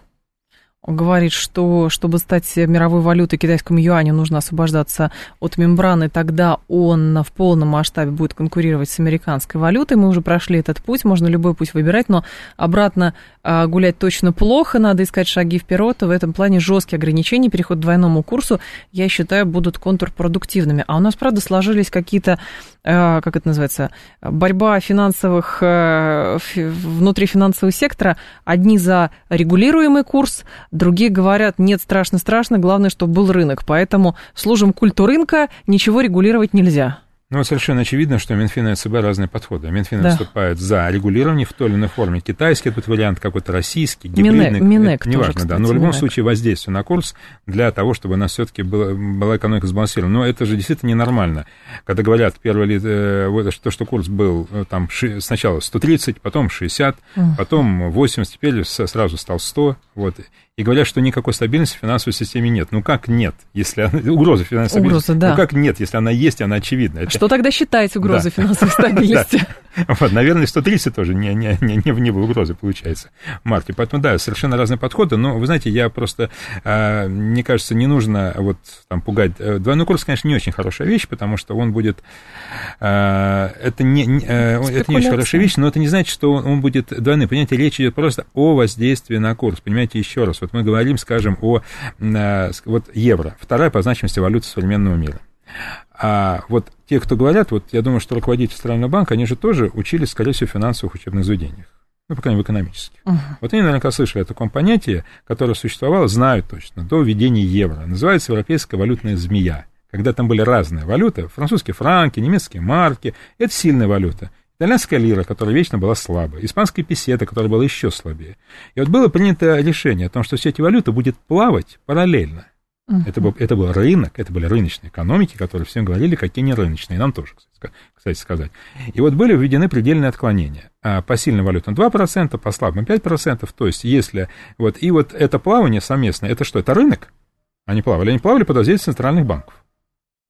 Говорит, что чтобы стать мировой валютой китайскому юаню, нужно освобождаться от мембраны, тогда он в полном масштабе будет конкурировать с американской валютой. Мы уже прошли этот путь, можно любой путь выбирать, но обратно а, гулять точно плохо, надо искать шаги вперед. В этом плане жесткие ограничения, переход к двойному курсу, я считаю, будут контрпродуктивными. А у нас, правда, сложились какие-то, как это называется, борьба финансовых, а, внутри финансового сектора. Одни за регулируемый курс, Другие говорят, нет, страшно-страшно, главное, чтобы был рынок. Поэтому служим культу рынка, ничего регулировать нельзя. Ну, совершенно очевидно, что Минфин и ЦБ разные подходы. Минфин да. выступает за регулирование в той или иной форме. Китайский этот вариант, какой-то российский, гибридный. Минэк, Минэк неважно, тоже, да. Но в любом Минэк. случае воздействие на курс для того, чтобы у нас все-таки была, была экономика сбалансирована. Но это же действительно ненормально. Когда говорят, первое лет, э, то, что курс был э, там сначала 130, потом 60, uh потом 80, теперь сразу стал 100. Вот и говорят, что никакой стабильности в финансовой системе нет. Ну как нет, если она... угроза финансовой угроза, стабильности? Да. Ну как нет, если она есть, она очевидна. Это... Что тогда считаете угрозой да. финансовой стабильности? Вот, наверное, 130 тоже не, не, не, не, не было угрозы, получается, марки. Поэтому, да, совершенно разные подходы, но, вы знаете, я просто, э, мне кажется, не нужно вот там пугать. Э, двойной курс, конечно, не очень хорошая вещь, потому что он будет... Э, это, не, э, это не очень хорошая вещь, но это не значит, что он будет двойным. Понимаете, речь идет просто о воздействии на курс. Понимаете, еще раз, вот мы говорим, скажем, о э, вот евро, вторая по значимости валюта современного мира. А вот те, кто говорят, вот я думаю, что руководитель Центрального банка, они же тоже учились, скорее всего, в финансовых учебных заведениях. Ну, по крайней мере, в экономических. Uh-huh. Вот они наверняка слышали о таком понятии, которое существовало, знают точно, до введения евро. Называется европейская валютная змея. Когда там были разные валюты, французские франки, немецкие марки, это сильная валюта. Итальянская лира, которая вечно была слабая, испанская песета, которая была еще слабее. И вот было принято решение о том, что все эти валюты будет плавать параллельно. Uh-huh. Это, был, это был рынок, это были рыночные экономики, которые всем говорили, какие не рыночные, нам тоже, кстати сказать. И вот были введены предельные отклонения. А по сильным валютам 2%, по слабым 5%. То есть, если вот, и вот это плавание совместное, это что, это рынок? Они плавали, они плавали под воздействием центральных банков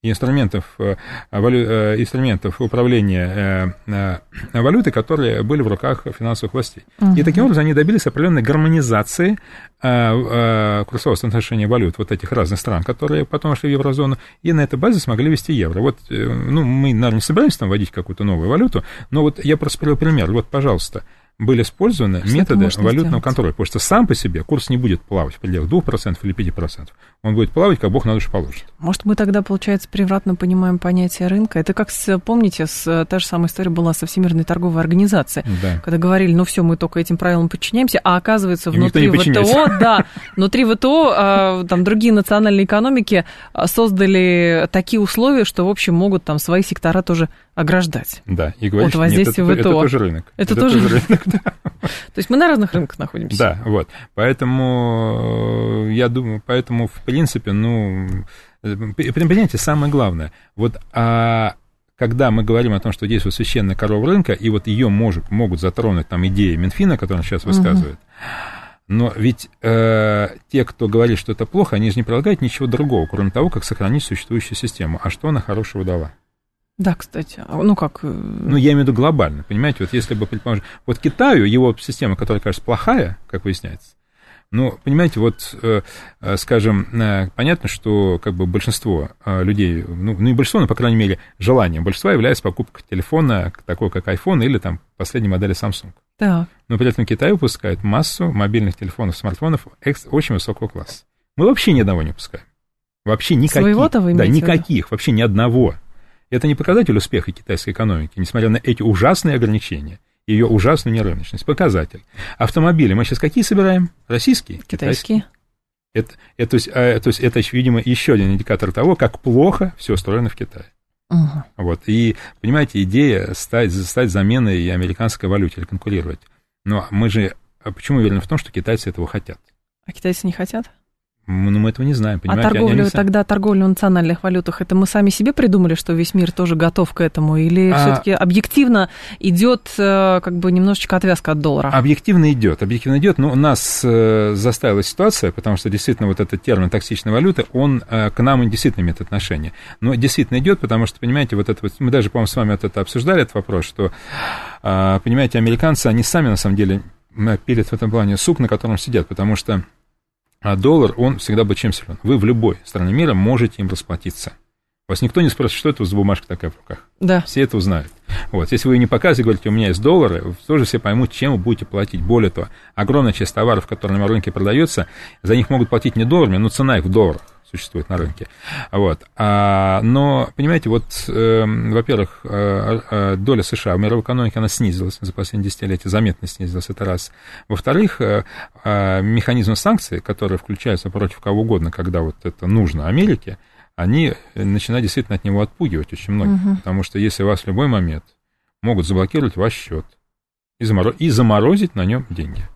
инструментов, э, э, инструментов управления э, валютой, которые были в руках финансовых властей. Угу. И таким образом они добились определенной гармонизации курсового соотношения валют вот этих разных стран, которые потом шли в еврозону, и на этой базе смогли ввести евро. Вот, ну, мы, наверное, не собираемся там вводить какую-то новую валюту, но вот я просто привел пример. Вот, пожалуйста, были использованы что методы валютного сделать? контроля, потому что сам по себе курс не будет плавать в пределах 2% или 5%. Он будет плавать, как Бог на душу положит. Может, мы тогда, получается, превратно понимаем понятие рынка? Это как, с, помните, с, та же самая история была со Всемирной торговой организацией, да. когда говорили, ну все, мы только этим правилам подчиняемся, а оказывается, внутри ВТО, да, внутри ВТО а, там другие национальные экономики а, создали такие условия, что, в общем, могут там свои сектора тоже ограждать. Да, и говорить, от воздействия нет, это, это тоже рынок. Это, это тоже, тоже рынок, да. То есть мы на разных рынках находимся. Да, вот. Поэтому я думаю, поэтому, в принципе, ну, понимаете, самое главное, вот а когда мы говорим о том, что здесь вот священная корова рынка, и вот ее может, могут затронуть там идеи Минфина, которые он сейчас высказывает, угу. но ведь э, те, кто говорит, что это плохо, они же не предлагают ничего другого, кроме того, как сохранить существующую систему. А что она хорошего дала? Да, кстати. А, ну как? Э, ну, я имею в виду глобально, понимаете? Вот если бы, предположим, вот Китаю, его система, которая, кажется, плохая, как выясняется, ну, понимаете, вот, э, э, скажем, понятно, что как бы большинство людей, ну, ну, не большинство, но, по крайней мере, желанием большинства является покупка телефона, такой как iPhone или там последней модели Samsung. Да. Но при этом Китай выпускает массу мобильных телефонов, смартфонов очень высокого класса. Мы вообще ни одного не выпускаем. Вообще никаких. Своего-то вы Да, никаких, вообще ни одного. Это не показатель успеха китайской экономики, несмотря на эти ужасные ограничения, ее ужасную нерыночность. Показатель. Автомобили мы сейчас какие собираем? Российские? Китайские. Это, это, то, есть, а, то есть это, видимо, еще один индикатор того, как плохо все устроено в Китае. Угу. Вот. И, понимаете, идея стать, стать заменой американской валюте или конкурировать. Но мы же а почему уверены в том, что китайцы этого хотят? А китайцы не хотят? Ну, мы этого не знаем, А понимаете? Они- торговлю они сами- тогда, торговлю в национальных валютах, это мы сами себе придумали, что весь мир тоже готов к этому? Или А- все-таки объективно идет э, как бы немножечко отвязка от доллара? Объективно идет, объективно идет, но нас э, заставила ситуация, потому что действительно вот этот термин токсичной валюты, он э, к нам действительно имеет отношение. Но действительно идет, потому что, понимаете, вот это вот, мы даже, по-моему, с вами вот это обсуждали, этот вопрос, что, э, понимаете, американцы, они сами, на самом деле, пилят в этом плане сук, на котором сидят, потому что а доллар, он всегда будет чем силен. Вы в любой стране мира можете им расплатиться. Вас никто не спросит, что это за бумажка такая в руках. Да. Все это узнают. Вот. Если вы не показываете, говорите, у меня есть доллары, тоже все поймут, чем вы будете платить. Более того, огромная часть товаров, которые на рынке продается, за них могут платить не долларами, но цена их в долларах существует на рынке. Вот. А, но, понимаете, вот, э, во-первых, э, доля США в мировой экономике, она снизилась за последние десятилетия, заметно снизилась, это раз. Во-вторых, э, э, механизмы санкций, которые включаются против кого угодно, когда вот это нужно Америке, они начинают действительно от него отпугивать очень многих. Мгм. Потому что если вас в любой момент могут заблокировать ваш счет и, заморо- и заморозить на нем деньги.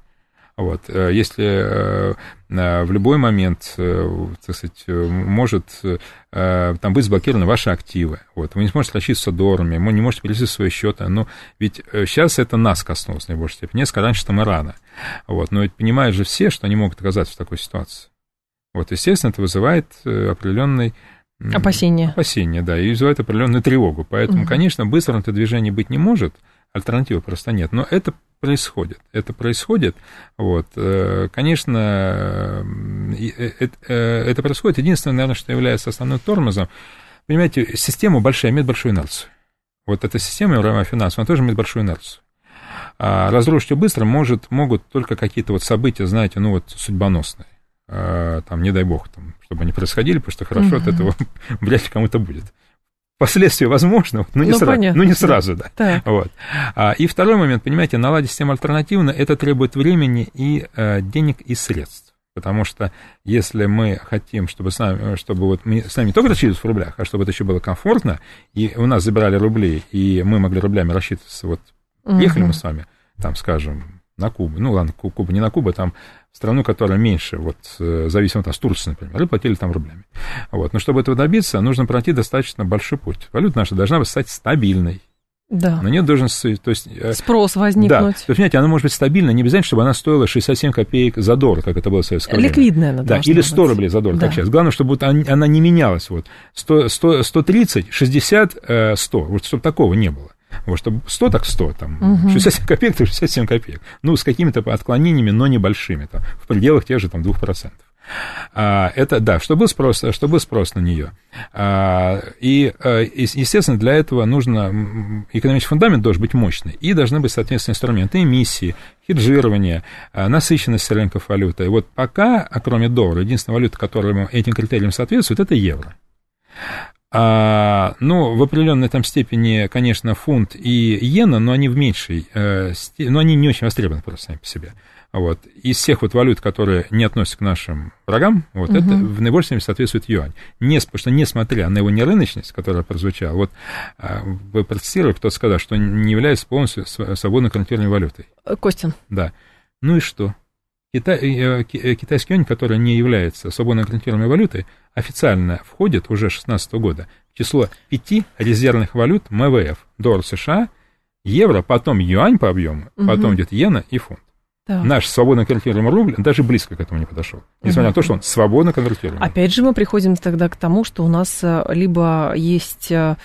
Вот. э, Если э, э, в любой момент, э, так сказать, э, может э, там быть заблокированы ваши активы, вот, вы не сможете расчислиться долларами, вы не можете перевести свои счеты, но ведь сейчас это нас коснулось в наибольшей степени, несколько раньше там и рано, вот, но ведь понимают же все, что они могут оказаться в такой ситуации. Вот, естественно, это вызывает э, определенный Опасения. Опасения, да, и вызывает определенную тревогу. Поэтому, Мгм. конечно, быстрым это движение быть не может, альтернативы просто нет. Но это происходит. Это происходит. Вот. э, Конечно, э, это происходит. Единственное, наверное, что является основным тормозом, понимаете, система большая, имеет большую инерцию. Вот эта система мировая финансовая, она тоже имеет большую инерцию. А разрушить ее быстро может, могут только какие-то вот события, знаете, ну вот судьбоносные. А, Там, не дай бог, там, чтобы они происходили, потому что хорошо от Мгм. этого ли кому-то будет. Последствия возможно, но не, Ну, сразу, понятно, но не сразу, да. Так. Вот. А, и второй момент, понимаете, наладить систему альтернативно, это требует времени и э, денег и средств. Потому что если мы хотим, чтобы, с нами, чтобы вот мы с нами не только рассчитывались в рублях, а чтобы это еще было комфортно, и у нас забирали рубли, и мы могли рублями рассчитываться, вот ехали Мгм. мы с вами, там, скажем, на Кубу, ну ладно, Ку- Куба не на Кубу, там страну, которая меньше, вот, э, зависимо от Турции, например, и платили там рублями. Вот. Но чтобы этого добиться, нужно пройти достаточно большой путь. Валюта наша должна стать стабильной. Да. На нее должен, то есть, э, Спрос да, возникнуть. то есть, понимаете, она может быть стабильна, не обязательно, чтобы она стоила 67 копеек за доллар, как это было в советское время. Ликвидная она Да, или 100 быть. рублей за доллар, Да. как сейчас. Главное, чтобы вот он- она не менялась. Вот. 100, 100, 130, 60, э, 100. Вот чтобы такого не было. Вот, чтобы 100 так 100, там, Мгм. 67 копеек, так 67 копеек. Ну, с какими-то отклонениями, но небольшими, там, в пределах тех же там, 2%. А, это, да, чтобы был спрос, чтобы был спрос на нее. А, и, и, естественно, для этого нужно, экономический фундамент должен быть мощный, и должны быть, соответственно, инструменты эмиссии, хеджирования, а, насыщенность рынков валюты. И вот пока, а кроме доллара, единственная валюта, которая этим критериям соответствует, это евро. А, ну, в определенной там степени, конечно, фунт и иена, но они в меньшей, э, но они не очень востребованы просто сами по себе. Вот. Из всех вот валют, которые не относятся к нашим врагам, вот Мгм. это в наибольшей степени соответствует юань. Не, потому что несмотря на его нерыночность, которая прозвучала, вот а, вы протестировали, кто сказал, что не является полностью св- свободно конвертируемой валютой. Костин, Да. Ну и что? Китай, э, ки- э, китайский юань, который не является свободно конвертируемой валютой, официально входит уже с 2016 года в число пяти резервных валют МВФ. Доллар США, евро, потом юань по объему, Мгм. потом идет иена и фунт. да. Наш свободно конвертируемый рубль даже близко к этому не подошел. Несмотря Мгм. на то, что он свободно конвертируемый. Опять же, мы приходим тогда к тому, что у нас э, либо есть э,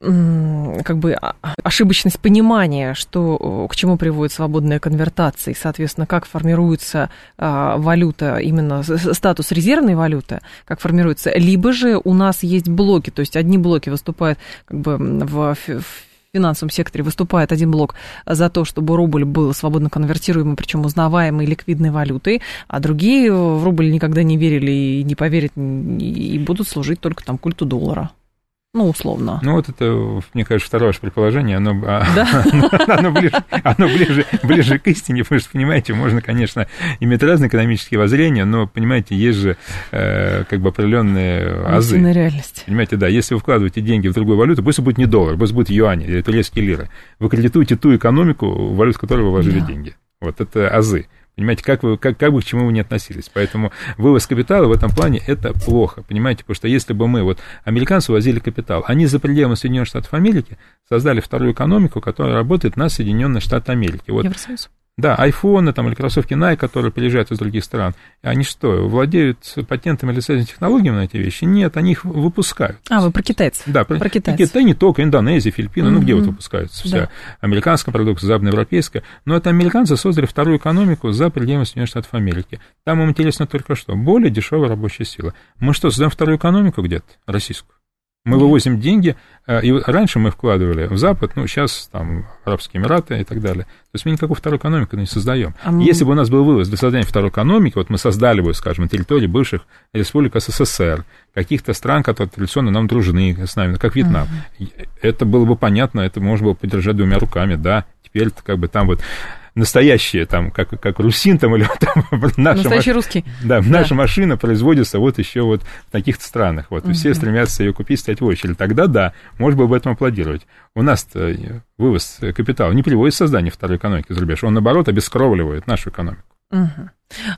как бы а- ошибочность понимания, что к чему приводит свободная конвертация, и, соответственно, как формируется а, валюта, именно статус резервной валюты, как формируется, либо же у нас есть блоки, то есть одни блоки выступают как бы в в финансовом секторе выступает один блок за то, чтобы рубль был свободно конвертируемый, причем узнаваемой ликвидной валютой, а другие в рубль никогда не верили и не поверят, и будут служить только там культу доллара. Ну, условно. Ну, вот это, мне кажется, второе ваше предположение, оно, а, Да? оно, ближе, оно ближе, ближе к истине, потому что, понимаете, можно, конечно, иметь разные экономические воззрения, но, понимаете, есть же э, как бы определенные азы. Истинная реальность. Понимаете, да, если вы вкладываете деньги в другую валюту, пусть будет не доллар, пусть будет юань или турецкие лиры, вы кредитуете ту экономику, в валюту которой вы вложили Да. деньги. Вот это азы. Понимаете, как, вы, как, как бы к чему вы не относились. Поэтому вывоз капитала в этом плане это плохо. Понимаете, потому что если бы мы, вот, американцы возили капитал, они за пределами Соединенных Штатов Америки создали вторую экономику, которая работает на Соединенные Штаты Америки. Вот, Евросоюз. Да, айфоны там, или кроссовки Nike, которые приезжают из других стран, они что, владеют патентами или лицензионными технологиями на эти вещи? Нет, они их выпускают. А, вы про китайцев. Да, про, про китайцев. Китай не только, Индонезия, Филиппины, mm-hmm. ну где вот выпускаются? Вся да. американская продукция, западноевропейская. Но это американцы создали вторую экономику за пределами Соединенных Штатов Америки. Там им интересно только что, более дешевая рабочая сила. Мы что, создаем вторую экономику где-то, российскую? Мы вывозим деньги, э, и раньше мы вкладывали в Запад, ну, сейчас там Арабские Эмираты и так далее. То есть мы никакую вторую экономику не создаем. А мы... Если бы у нас был вывоз для создания второй экономики, вот мы создали бы, скажем, на территории бывших республик СССР, каких-то стран, которые традиционно нам дружны с нами, как Вьетнам, uh это было бы понятно, это можно было поддержать двумя руками, да, теперь как бы там вот настоящие, там, как, как русин там, или там, наша Настоящий маш... русский. Да, да, наша машина производится вот еще вот в таких странах, вот, угу. все стремятся ее купить, стать в очередь. Тогда да, можно было бы этом аплодировать. У нас вывоз капитала не приводит к созданию второй экономики за рубеж, он, наоборот, обескровливает нашу экономику. Угу.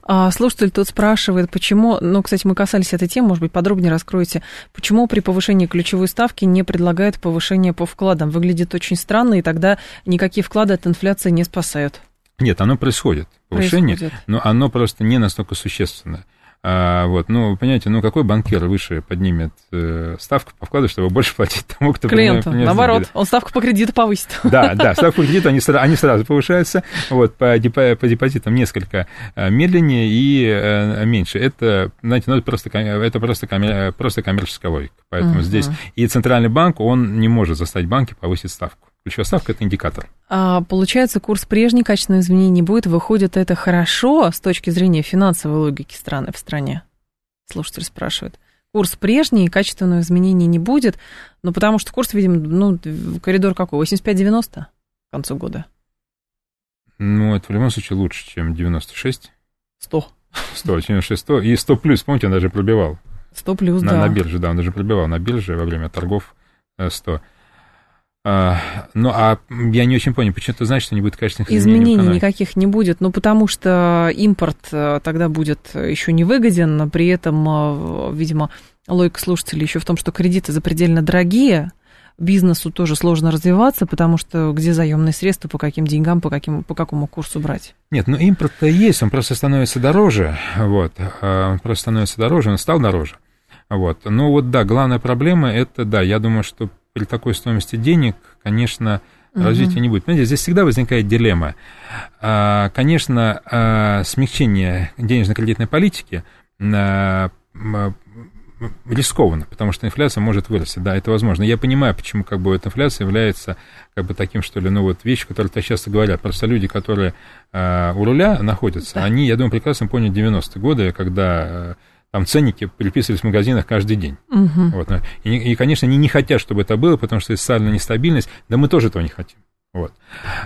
А, слушатель тут спрашивает, почему, ну, кстати, мы касались этой темы, может быть, подробнее раскроете, почему при повышении ключевой ставки не предлагают повышение по вкладам? Выглядит очень странно, и тогда никакие вклады от инфляции не спасают. Нет, оно происходит, повышение, происходит. но оно просто не настолько существенное. А, вот, ну, понимаете, ну какой банкир выше поднимет э, ставку по вкладу, чтобы больше платить тому, кто Клиенту, принимает, наоборот, деньги. он ставку по кредиту повысит. Да, да, ставку по кредиту, они, они сразу повышаются, вот, по, депо, по депозитам несколько э, медленнее и э, меньше. Это, знаете, ну, это просто, это просто, коммер, просто коммерческая логика. Поэтому uh-huh. здесь и Центральный банк, он не может заставить банки повысить ставку. Ключевая ставка – это индикатор. А, получается, курс прежний, качественных изменений не будет. Выходит, это хорошо с точки зрения финансовой логики страны в стране? Слушатель спрашивает. Курс прежний, качественных изменений не будет, ну, потому что курс, видимо, ну, коридор какой? 85-90 к концу года? Ну, это в любом случае лучше, чем 96. 100. 100, 96, 100. И 100 плюс, помните, он даже пробивал. 100 плюс, на, да. На бирже, да, он даже пробивал на бирже во время торгов 100. А, ну, а я не очень понял, почему это значит, что не будет качественных изменений? Изменений никаких не будет, ну, потому что импорт э, тогда будет еще не выгоден, но при этом, э, видимо, логика слушателей еще в том, что кредиты запредельно дорогие, бизнесу тоже сложно развиваться, потому что где заемные средства, по каким деньгам, по, каким, по какому курсу брать? Нет, ну импорт-то есть, он просто становится дороже, вот, а, он просто становится дороже, он стал дороже. Вот. Ну вот да, главная проблема это, да, я думаю, что при такой стоимости денег, конечно, угу. развития не будет. Понимаете, здесь всегда возникает дилемма. А, конечно, а, смягчение денежно-кредитной политики а, рискованно, потому что инфляция может вырасти, да, это возможно. Я понимаю, почему как бы эта инфляция является как бы таким, что ли, ну вот вещь, которую так часто говорят. Просто люди, которые э, у руля находятся, да. они, я думаю, прекрасно поняли 90-е годы, когда там ценники переписывались в магазинах каждый день. Угу. Вот. И, и, конечно, они не хотят, чтобы это было, потому что это социальная нестабильность, да мы тоже этого не хотим. Вот.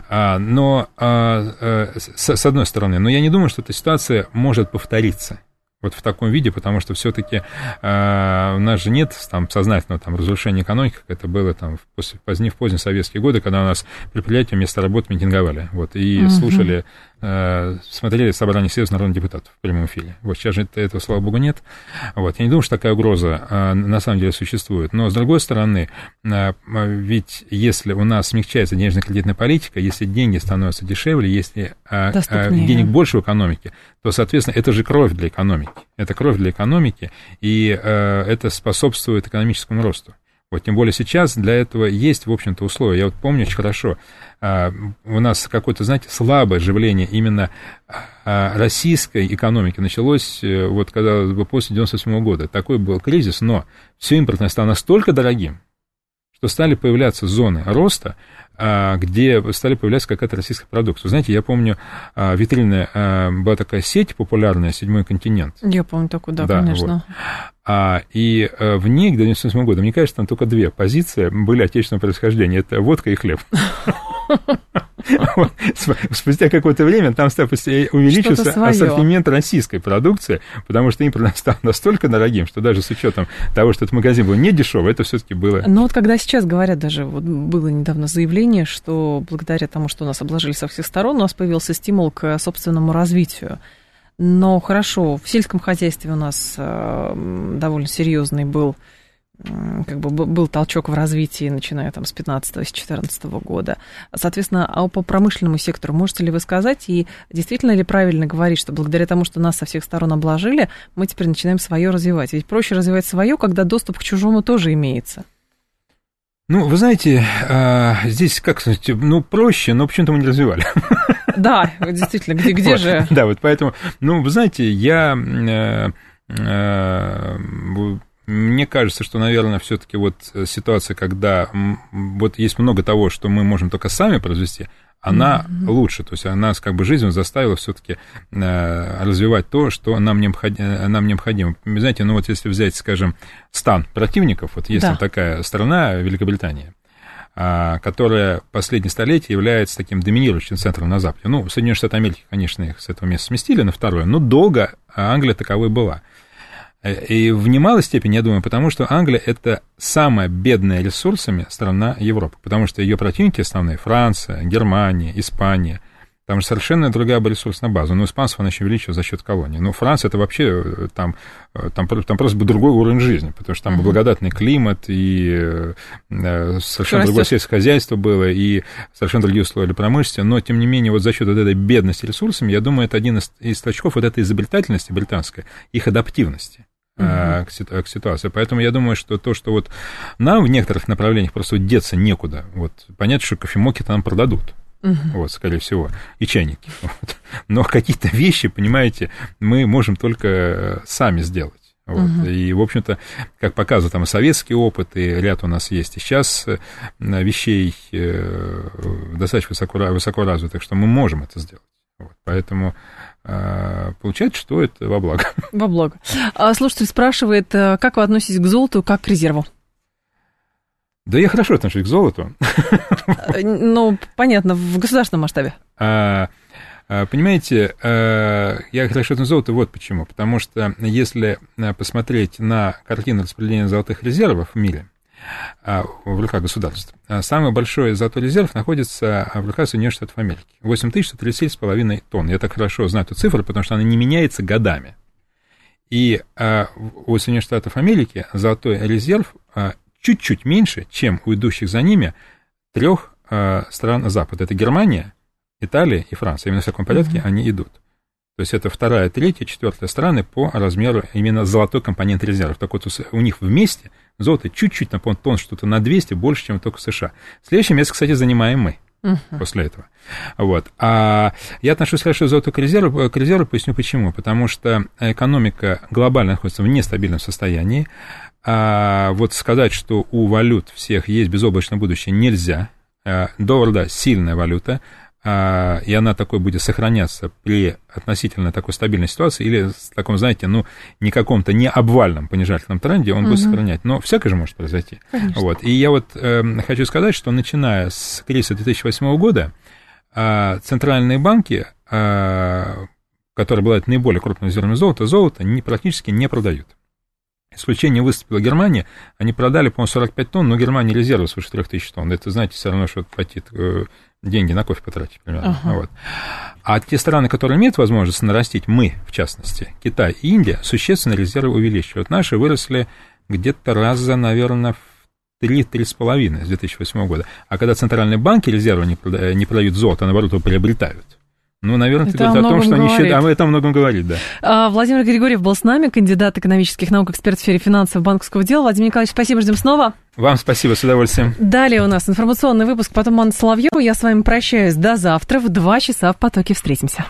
А, но а, а, с, с одной стороны, но я не думаю, что эта ситуация может повториться вот в таком виде, потому что все-таки э, у нас же нет там сознательного там разрушения экономики, как это было там в, после, позднее, в поздние советские годы, когда у нас предприятия вместо работы митинговали, вот, и угу. слушали Э, смотрели собрание съезда народных депутатов в прямом эфире. Вот сейчас же этого, слава богу, нет. Вот. Я не думаю, что такая угроза э, на самом деле существует. Но, с другой стороны, э, ведь если у нас смягчается денежно-кредитная политика, если деньги становятся дешевле, если Доступнее. денег больше в экономике, то, соответственно, это же кровь для экономики. Это кровь для экономики, и это способствует экономическому росту. Вот, тем более сейчас для этого есть, в общем-то, условия. Я вот помню очень хорошо, а, у нас какое-то, знаете, слабое оживление именно а, российской экономики началось, э, вот, когда после 98 года. Такой был кризис, но все импортное стало настолько дорогим, что стали появляться зоны роста, где стали появляться какая-то российская продукция. Знаете, я помню, а, витринная а, была такая сеть популярная, «Седьмой континент». Я помню такую, да, да конечно. Вот. А, и в ней к 1998 году, мне кажется, там только две позиции были отечественного происхождения. Это водка и хлеб. Спустя какое-то время там увеличился ассортимент российской продукции, потому что импорт стал настолько дорогим, что даже с учетом того, что этот магазин был не дешевый, это все-таки было. Но вот когда сейчас говорят, даже вот было недавно заявление, что благодаря тому, что нас обложили со всех сторон, у нас появился стимул к собственному развитию. Но хорошо, в сельском хозяйстве у нас э, довольно серьезный был как бы был толчок в развитии, начиная там с 15-14 года. Соответственно, а по промышленному сектору можете ли вы сказать, и действительно ли правильно говорить, что благодаря тому, что нас со всех сторон обложили, мы теперь начинаем свое развивать? Ведь проще развивать свое, когда доступ к чужому тоже имеется. Ну, вы знаете, а, здесь как сказать, ну, проще, но почему-то мы не развивали. Да, действительно, где, где же? Да, вот поэтому, ну, вы знаете, я э, э, мне кажется, что, наверное, все-таки вот ситуация, когда вот есть много того, что мы можем только сами произвести, она mm-hmm. лучше, то есть она как бы жизнь заставила все-таки э, развивать то, что нам, необход... Э, нам необходимо. Знаете, ну вот если взять, скажем, стан противников, вот есть да. такая страна, Великобритания, а, которая последнее столетие является таким доминирующим центром на Западе. Ну, Соединенные Штаты Америки, конечно, их с этого места сместили на второе, но долго Англия таковой была. И в немалой степени, я думаю, потому что Англия это самая бедная ресурсами страна Европы, потому что ее противники основные Франция, Германия, Испания, там же совершенно другая была ресурсная база. Но испанцев она еще увеличила за счет колоний. Но Франция это вообще э, там, э, там, там просто был другой уровень жизни, потому что там uh-huh. благодатный климат, и э, совершенно другое сельское хозяйство было, и совершенно другие условия для промышленности. Но, тем не менее, вот за счет вот этой бедности ресурсами, я думаю, это один из, из точков вот этой изобретательности британской, их адаптивности угу. к, к ситуации. Поэтому я думаю, что то, что вот нам в некоторых направлениях просто деться некуда. Вот понятно, что кофемоки нам продадут. Угу. Вот, скорее всего, и чайники. Вот. Но какие-то вещи, понимаете, мы можем только сами сделать. Вот. Угу. И, в общем-то, как показывает там и советский опыт, и ряд у нас есть и сейчас э, вещей э, достаточно высоко, высоко развитых, что мы можем это сделать. Вот. Поэтому а, получается, что это во благо. Во благо. А слушатель спрашивает, э, как вы относитесь к золоту, как к резерву? Да я хорошо отношусь к золоту. Э, ну, понятно, в государственном масштабе. А, а, понимаете, я хорошо отношусь к золоту вот почему. Потому что если посмотреть на картину распределения золотых резервов в мире, в руках государств. А самый большой золотой резерв находится в руках Соединенных Штатов Америки. 8137,5 тонн. Я так хорошо знаю эту цифру, потому что она не меняется годами. И а, у Соединенных Штатов Америки золотой резерв чуть-чуть меньше, чем у идущих за ними трех стран Запада. Это Германия, Италия и Франция. Именно в таком порядке mm-hmm. они идут. То есть это вторая, третья, четвертая страны по размеру именно золотой компонент резервов. Так вот, у них вместе золото чуть-чуть на тонн, что-то на 200 больше, чем только в США. Следующее место, кстати, занимаем мы uh-huh. после этого. Вот. А я отношусь хорошо к золоту к резерву, к резерву, поясню почему. Потому что экономика глобально находится в нестабильном состоянии. А вот сказать, что у валют всех есть безоблачное будущее, нельзя. А, доллар, да, сильная валюта, и она такой будет сохраняться при относительно такой стабильной ситуации или в таком, знаете, ну, не каком-то не обвальном понижательном тренде он угу. будет сохранять. Но всякое же может произойти. Конечно. Вот. И я вот э, хочу сказать, что начиная с кризиса 2008 года э, центральные банки, э, которые обладают наиболее крупным резервами золота, золото не, практически не продают. Исключение выступила Германия. Они продали, по-моему, 45 тонн, но Германия резервы свыше 3000 тонн. Это, знаете, все равно, что хватит э, деньги на кофе потратить примерно. Ага. Вот. А те страны, которые имеют возможность нарастить, мы, в частности, Китай и Индия, существенно резервы увеличивают. Наши выросли где-то раза, наверное, в 3-3,5 с 2008 года. А когда центральные банки резервы не продают, не продают золото, а наоборот, его приобретают, ну, наверное, это, это о том, что говорит. они считают. А это о многом говорит, да. А, Владимир Григорьев был с нами, кандидат экономических наук, эксперт в сфере финансов банковского дела. Владимир Николаевич, спасибо, ждем снова. Вам спасибо, с удовольствием. Далее у нас информационный выпуск, потом Анна Соловьева. Я с вами прощаюсь до завтра в 2 часа в потоке встретимся.